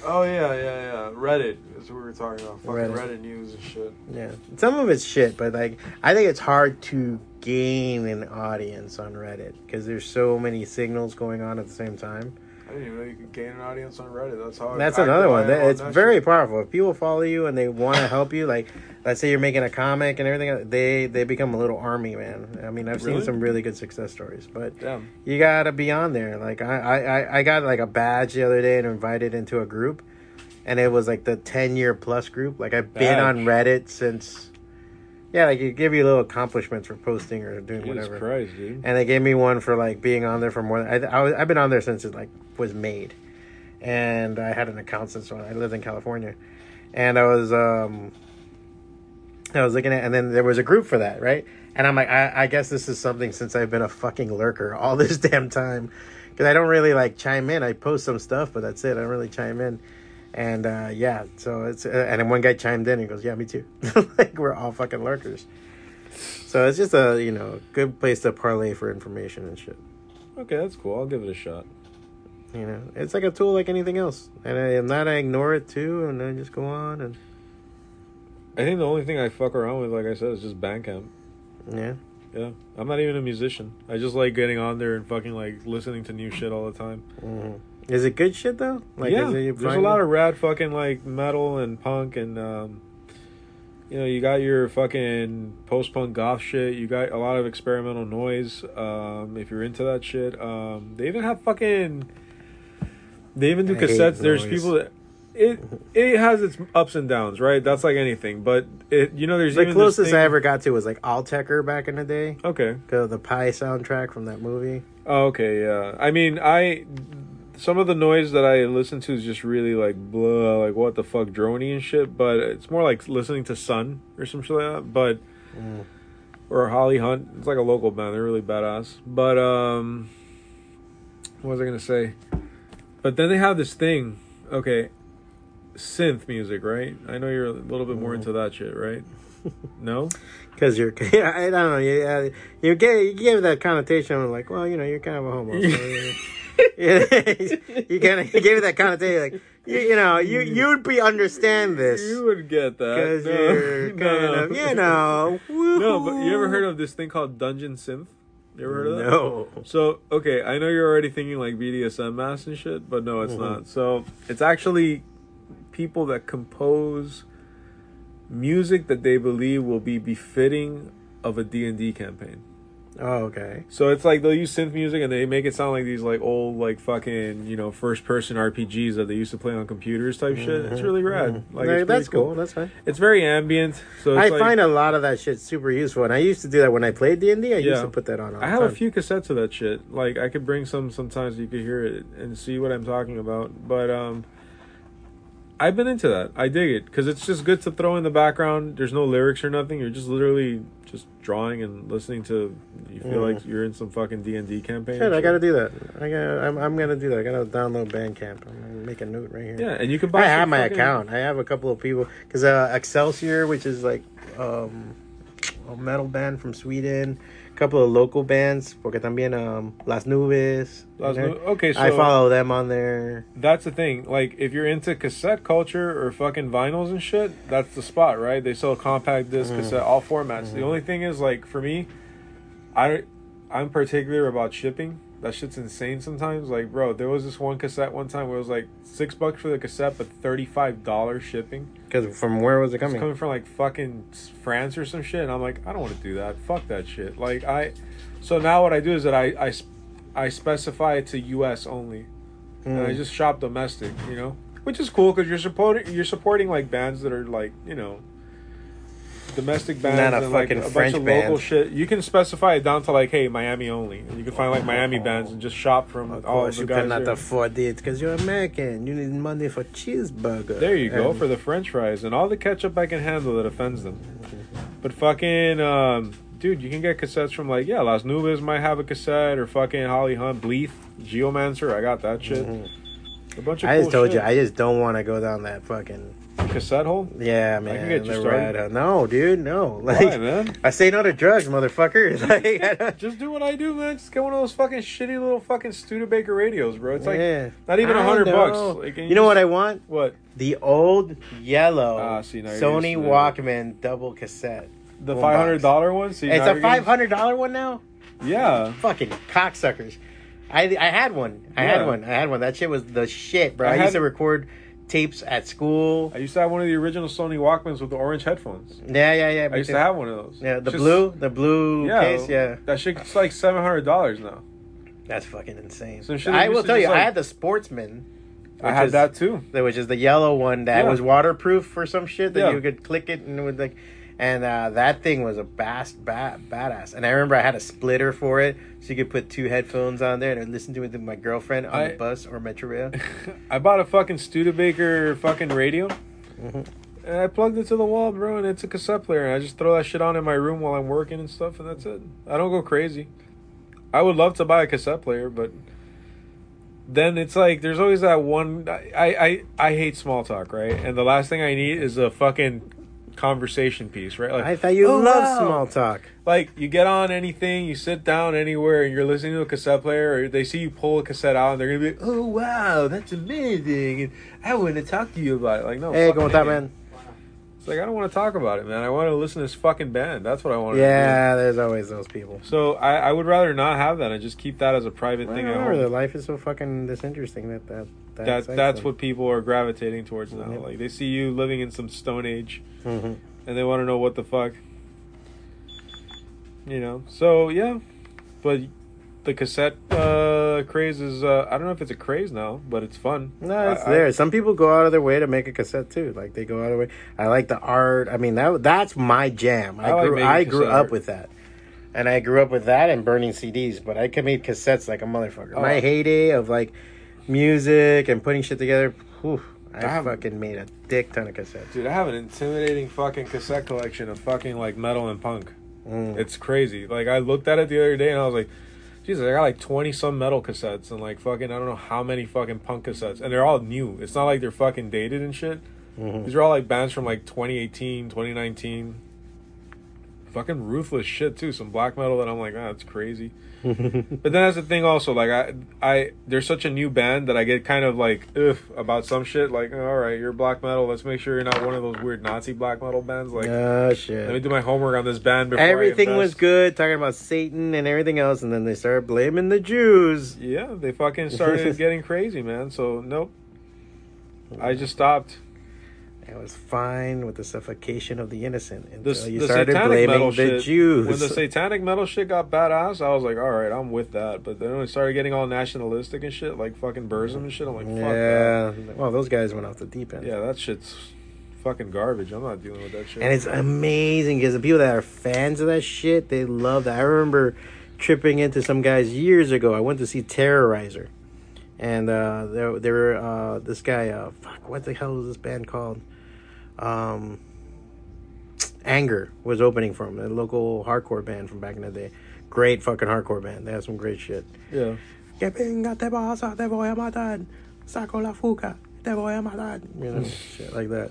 Oh yeah, yeah, yeah. Reddit is what we were talking about. Fucking Reddit. Reddit, news and shit. Yeah, some of it's shit, but like I think it's hard to gain an audience on Reddit because there's so many signals going on at the same time. I didn't know you could gain an audience on Reddit. That's how. That's active another I one. That, it's very shit. powerful. If people follow you and they want to help you, like let's say you're making a comic and everything, they they become a little army, man. I mean, I've seen some really good success stories, but Damn. you gotta be on there. Like I, I, I- I got like a badge the other day and invited into a group, and it was like the ten year plus group. Like I've been on Reddit since. Yeah, like it give you little accomplishments for posting or doing Jesus whatever. Christ, dude. And they gave me one for like being on there for more. Than, I, I I've been on there since it like was made, and I had an account since when I lived in California, and I was um, I was looking at, and then there was a group for that, right? And I'm like, I, I guess this is something since I've been a fucking lurker all this damn time, because I don't really like chime in. I post some stuff, but that's it. I don't really chime in. And uh, yeah, so it's uh, and then one guy chimed in. and goes, "Yeah, me too." like we're all fucking lurkers. So it's just a you know good place to parlay for information and shit. Okay, that's cool. I'll give it a shot. You know, it's like a tool like anything else. And I am not I ignore it too, and I just go on and I think the only thing I fuck around with, like I said, is just Bandcamp. yeah. Yeah, I'm not even a musician. I just like getting on there and fucking like listening to new shit all the time. hmm Is it good shit though? Like, yeah, is it there's a lot of rad fucking like metal and punk and um, you know you got your fucking post punk goth shit. You got a lot of experimental noise. Um, if you're into that shit, um, they even have fucking. They even do I cassettes. There's noise. people that it it has its ups and downs, right? That's like anything, but it you know there's The closest I ever got to was like Autechre back in the day. Okay. Because the Pi soundtrack from that movie. Oh, okay, yeah. I mean, I some of the noise that I listen to is just really like blah, like what the fuck, drony and shit. But it's more like listening to Sun or some shit like that. But Mm. or Holly Hunt. It's like a local band. They're really badass. But um, what was I gonna say? But then they have this thing. Okay, synth music, right? I know you're a little bit more into that shit, right? No. Because you're, yeah, I don't know, you, uh, you, gave, you gave that connotation of like, well, you know, you're kind of a homo. So, you, kind of gave it that connotation, like, you, you know, you you'd be understand this You would get that. because No. you're kind No. of, you know, No, but you ever heard of this thing called Dungeon Synth? You ever heard of that? No. So, okay, I know you're already thinking like BDSM mass and shit, but no, it's Mhm. not. So, it's actually people that compose music that they believe will be befitting of a D&D campaign. Oh, okay. So it's like they'll use synth music and they make it sound like these like old like fucking, you know, first person RPGs that they used to play on computers type shit. It's really rad. Like Like, that's pretty cool. That's fine. It's very ambient. So it's I like, find a lot of that shit super useful, and I used to do that when I played D and D. I used to put that on. All I have a few cassettes of that shit. Like I could bring some sometimes you could hear it and see what I'm talking about. But um I've been into that. I dig it because it's just good to throw in the background. There's no lyrics or nothing. You're just literally just drawing and listening to. You feel Mm. like you're in some fucking D and D campaign. Shit, I gotta do that. I got. I'm, I'm gonna do that. I gotta download Bandcamp. I'm gonna make a note right here. Yeah, and you can buy. I have my fucking- account. I have a couple of people because uh, Excelsior, which is like um, a metal band from Sweden, couple of local bands, porque también um, Las Nubes. Las you? Nu- okay, so I follow them on there. That's the thing. Like, if you're into cassette culture or fucking vinyls and shit, that's the spot, right? They sell compact disc, Mm. cassette, all formats. Mm-hmm. The only thing is, like, for me, I, I'm particular about shipping. That shit's insane sometimes. Like, bro, there was this one cassette one time where it was like six bucks for the cassette, but thirty-five dollars shipping. Because from where was it coming? It's coming? from like fucking France or some shit, and I'm like, I don't want to do that. Fuck that shit. Like, I. So now what I do is that I I, I specify it to U.S. only and I Mm. just shop domestic, you know, which is cool because you're supporting you're supporting like bands that are like you know domestic bands Not a and like fucking a bunch French of local band. shit. You can specify it down to like, hey, Miami only, and you can find like Miami bands and just shop from Of all course, the you guys. cannot there. afford it because you're American. You need money for cheeseburger. There you go And- for the French fries and all the ketchup I can handle that offends them. But fucking, um, dude, you can get cassettes from like yeah, Las Nubes might have a cassette or fucking Holly Hunt, Bleeth, Geomancer. I got that shit. A bunch of Mm-hmm. I just cool told shit. you, I just don't want to go down that fucking. Cassette hole. Yeah, man. I can get you started. No, dude, no. Like, Why, man? I say no to drugs, motherfucker. Like, Just do what I do, man. Just get one of those fucking shitty little fucking Studebaker radios, bro. It's like yeah. not even a hundred bucks. Like, and you know just- what I want? What The old yellow Ah, see, Sony Walkman double cassette. the five hundred dollar one? See, it's a five hundred dollar one now. Yeah, Fucking cocksuckers. I I had one. I Yeah. had one. I had one. That shit was the shit, bro. I I, used to record tapes at school. I used to have one of the original Sony Walkmans with the orange headphones. Yeah, yeah, yeah. I used too. to have one of those. Yeah, the Just- blue, the blue Yeah, case. Yeah, that shit's like seven hundred dollars now. that's fucking insane. So I will tell you, just, I had the Sportsman. I had is- that too. Was just the yellow one that Yeah. was waterproof or some shit that Yeah. you could click it and it would like, and uh, that thing was a bass ba- badass. And I remember I had a splitter for it, so you could put two headphones on there and I'd listen to it with my girlfriend on I- the bus or Metro Rail. I bought a fucking Studebaker fucking radio. Mhm. And I plugged it to the wall, bro, and it's a cassette player. And I just throw that shit on in my room while I'm working and stuff, and that's it. I don't go crazy. I would love to buy a cassette player, but then it's like there's always that one. I I I hate small talk, right? And the last thing I need is a fucking conversation piece, right? Like I thought you "Oh, loved wow." small talk. like you get on anything, you sit down anywhere, and you're listening to a cassette player, or they see you pull a cassette out, and they're gonna be like, "Oh wow, that's amazing," and I want to talk to you about it. Like, no, Hey, ¿cómo está, man? It's like I don't want to talk about it, man. I want to listen to this fucking band. That's what I want. to do. Yeah, there's always those people. So I, I would rather not have that and just keep that as a private Well, thing at remember, their home. life is so fucking disinteresting that that that, That that's them. what people are gravitating towards now. Like they see you living in some stone age Mhm. and they want to know what the fuck. You know. So yeah, but the cassette uh, craze is uh, I don't know if it's a craze now, but it's fun. No, it's I- I- there. Some people go out of their way to make a cassette too. Like they go out of their way. I like the art. I mean, that that's my jam. I, I grew making I grew up art. with that, and I grew up with that and burning CDs. But I could make cassettes like a motherfucker. My Oh. heyday of like music and putting shit together. Whew, I I fucking made a dick ton of cassettes. Dude, I have an intimidating fucking cassette collection of fucking like metal and punk. Mm. It's crazy. Like I looked at it the other day and I was like, Jesus, I got like twenty some metal cassettes and like fucking I don't know how many fucking punk cassettes. And they're all new. It's not like they're fucking dated and shit. Mhm. These are all like bands from like 2018, 2019. Fucking ruthless shit too. Some black metal that I'm like, ah, that's crazy. But then that's the thing also, like I I there's such a new band that I get kind of like ugh about some shit. Like, oh, all right, you're black metal. Let's make sure you're not one of those weird Nazi black metal bands. Like, oh shit. let me do my homework on this band before I Everything was good, talking about Satan and everything else, and then they started blaming the Jews. Yeah, they fucking started getting crazy, man. So nope. I just stopped. It was fine with the suffocation of the innocent until The, you started blaming metal the shit. Jews. When the satanic metal shit got badass, I was like, all right, I'm with that. But then when it started getting all nationalistic and shit, like fucking Burzum and shit, I'm like, fuck that. yeah, well, those guys went off the deep end. Yeah, that shit's fucking garbage. I'm not dealing with that shit. And it's amazing because the people that are fans of that shit, they love that. I remember tripping into some guys years ago. I went to see Terrorizer, and uh, there, there were uh, this guy. Uh, fuck, what the hell was this band called? Um, Anger was opening for him, a local hardcore band from back in the day. Great fucking hardcore band. They had some great shit. yeah. Que venga, te vas te voy a matar. Saco la fuga, te voy a matar. You know, shit like that.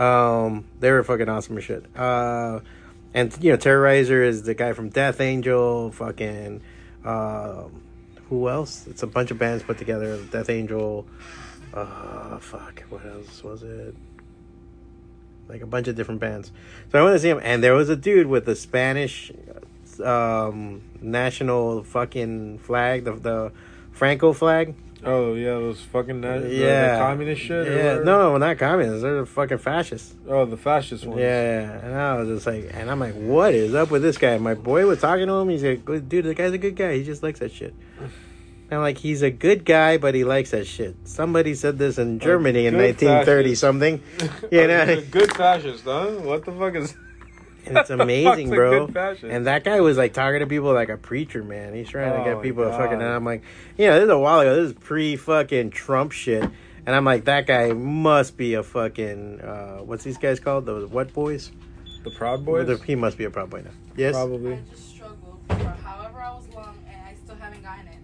Um, they were fucking awesome as shit. Uh, and you know, Terrorizer is the guy from Death Angel. Fucking, um, who else? It's a bunch of bands put together. Death Angel. Uh, fuck. What else was it? Like a bunch of different bands. So I went to see him, and there was a dude with the Spanish um, national fucking flag, the the Franco flag. Oh yeah, those fucking na- yeah, the communist shit. Yeah, no, not communists. They're the fucking fascists. Oh, the fascist ones. Yeah, and I was just like, and I'm like, what is up with this guy? My boy was talking to him. He's like, dude, the guy's a good guy. He just likes that shit. And like, he's a good guy, but he likes that shit. Somebody said this in Germany in 1930 fascist. something. You know, A good fascist, huh? What the fuck is? and it's amazing, bro. And that guy was like talking to people like a preacher, man. He's trying to Oh, get my people to fucking. And I'm like, you know, this is a while ago. This is pre fucking Trump shit. And I'm like, that guy must be a fucking. Uh, what's these guys called? Those what boys? The Proud Boys. He must be a proud boy now. Yes. Probably. I just struggled for however I was long, and I still haven't gotten it.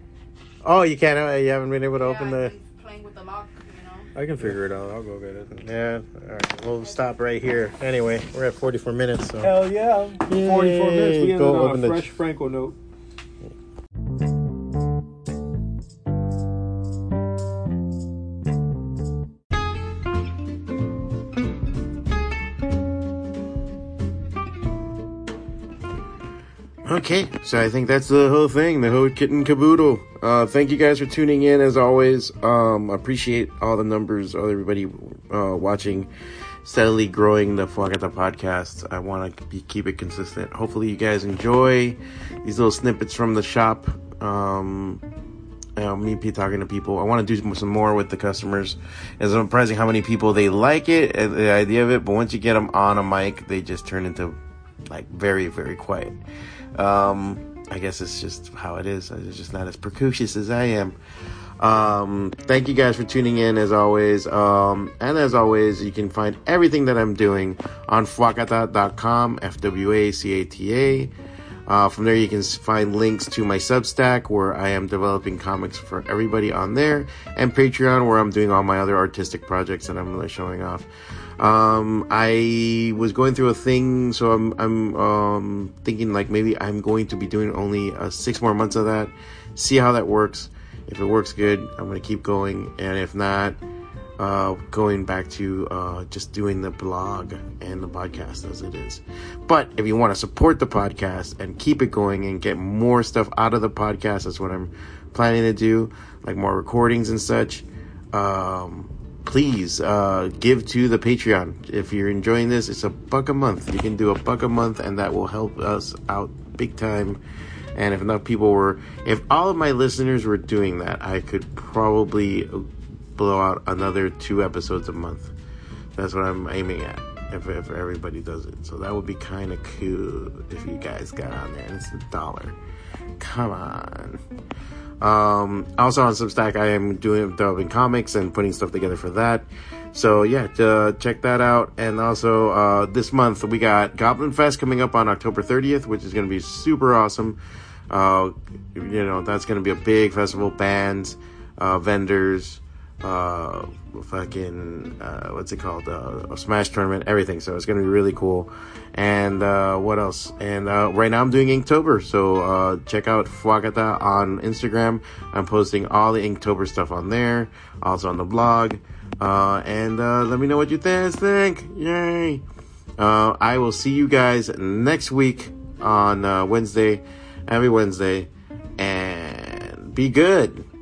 Oh, you can't. Uh, you haven't been able to yeah, open I've the. been playing with the lock, you know. I can figure it out. I'll go get it. Yeah. All right. We'll stop right here. Anyway, we're at 44 minutes. So. Hell yeah! Yay. Forty-four minutes. We ended Go on open a the- fresh Franco note. Okay, so I think that's the whole thing, the whole kit and caboodle. Uh, thank you guys for tuning in as always. Um, appreciate all the numbers, all everybody uh, watching, steadily growing the Fwacata podcast. I want to keep it consistent. Hopefully, you guys enjoy these little snippets from the shop. Um, you know, me talking to people. I want to do some more with the customers. It's surprising how many people they like it, and the idea of it. But once you get them on a mic, they just turn into like very, very quiet. Um, I guess it's just how it is. It's just not as precocious as I am. Um, thank you guys for tuning in as always. Um, and as always, you can find everything that I'm doing on fwacata.com, F W A C A T A. Uh, from there, you can find links to my Substack where I am developing comics for everybody on there, and Patreon where I'm doing all my other artistic projects that I'm really showing off. Um, I was going through a thing, so I'm I'm um, thinking like maybe I'm going to be doing only uh, six more months of that. See how that works. If it works good, I'm gonna keep going, and if not, uh, going back to uh, just doing the blog and the podcast as it is. But if you want to support the podcast and keep it going and get more stuff out of the podcast, that's what I'm planning to do, like more recordings and such. Um, please uh, give to the Patreon. If you're enjoying this, it's a buck a month. You can do a buck a month, and that will help us out big time. And if enough people were, if all of my listeners were doing that, I could probably blow out another two episodes a month. That's what I'm aiming at. If, if everybody does it, so that would be kind of cool if you guys got on there. And it's a dollar. Come on. Um, also on Substack, I am doing developing comics and putting stuff together for that. So yeah, uh, check that out. And also uh, this month we got Goblin Fest coming up on October 30th, which is going to be super awesome. Uh, you know that's going to be a big festival, bands, uh, vendors, uh, fucking uh, what's it called? Uh, Smash tournament, everything. So it's gonna be really cool. And uh, what else? And uh, right now I'm doing Inktober, so uh, check out Fwacata on Instagram. I'm posting all the Inktober stuff on there, also on the blog. And let me know what you guys think. Yay! I will see you guys next week on Wednesday, every Wednesday, and be good.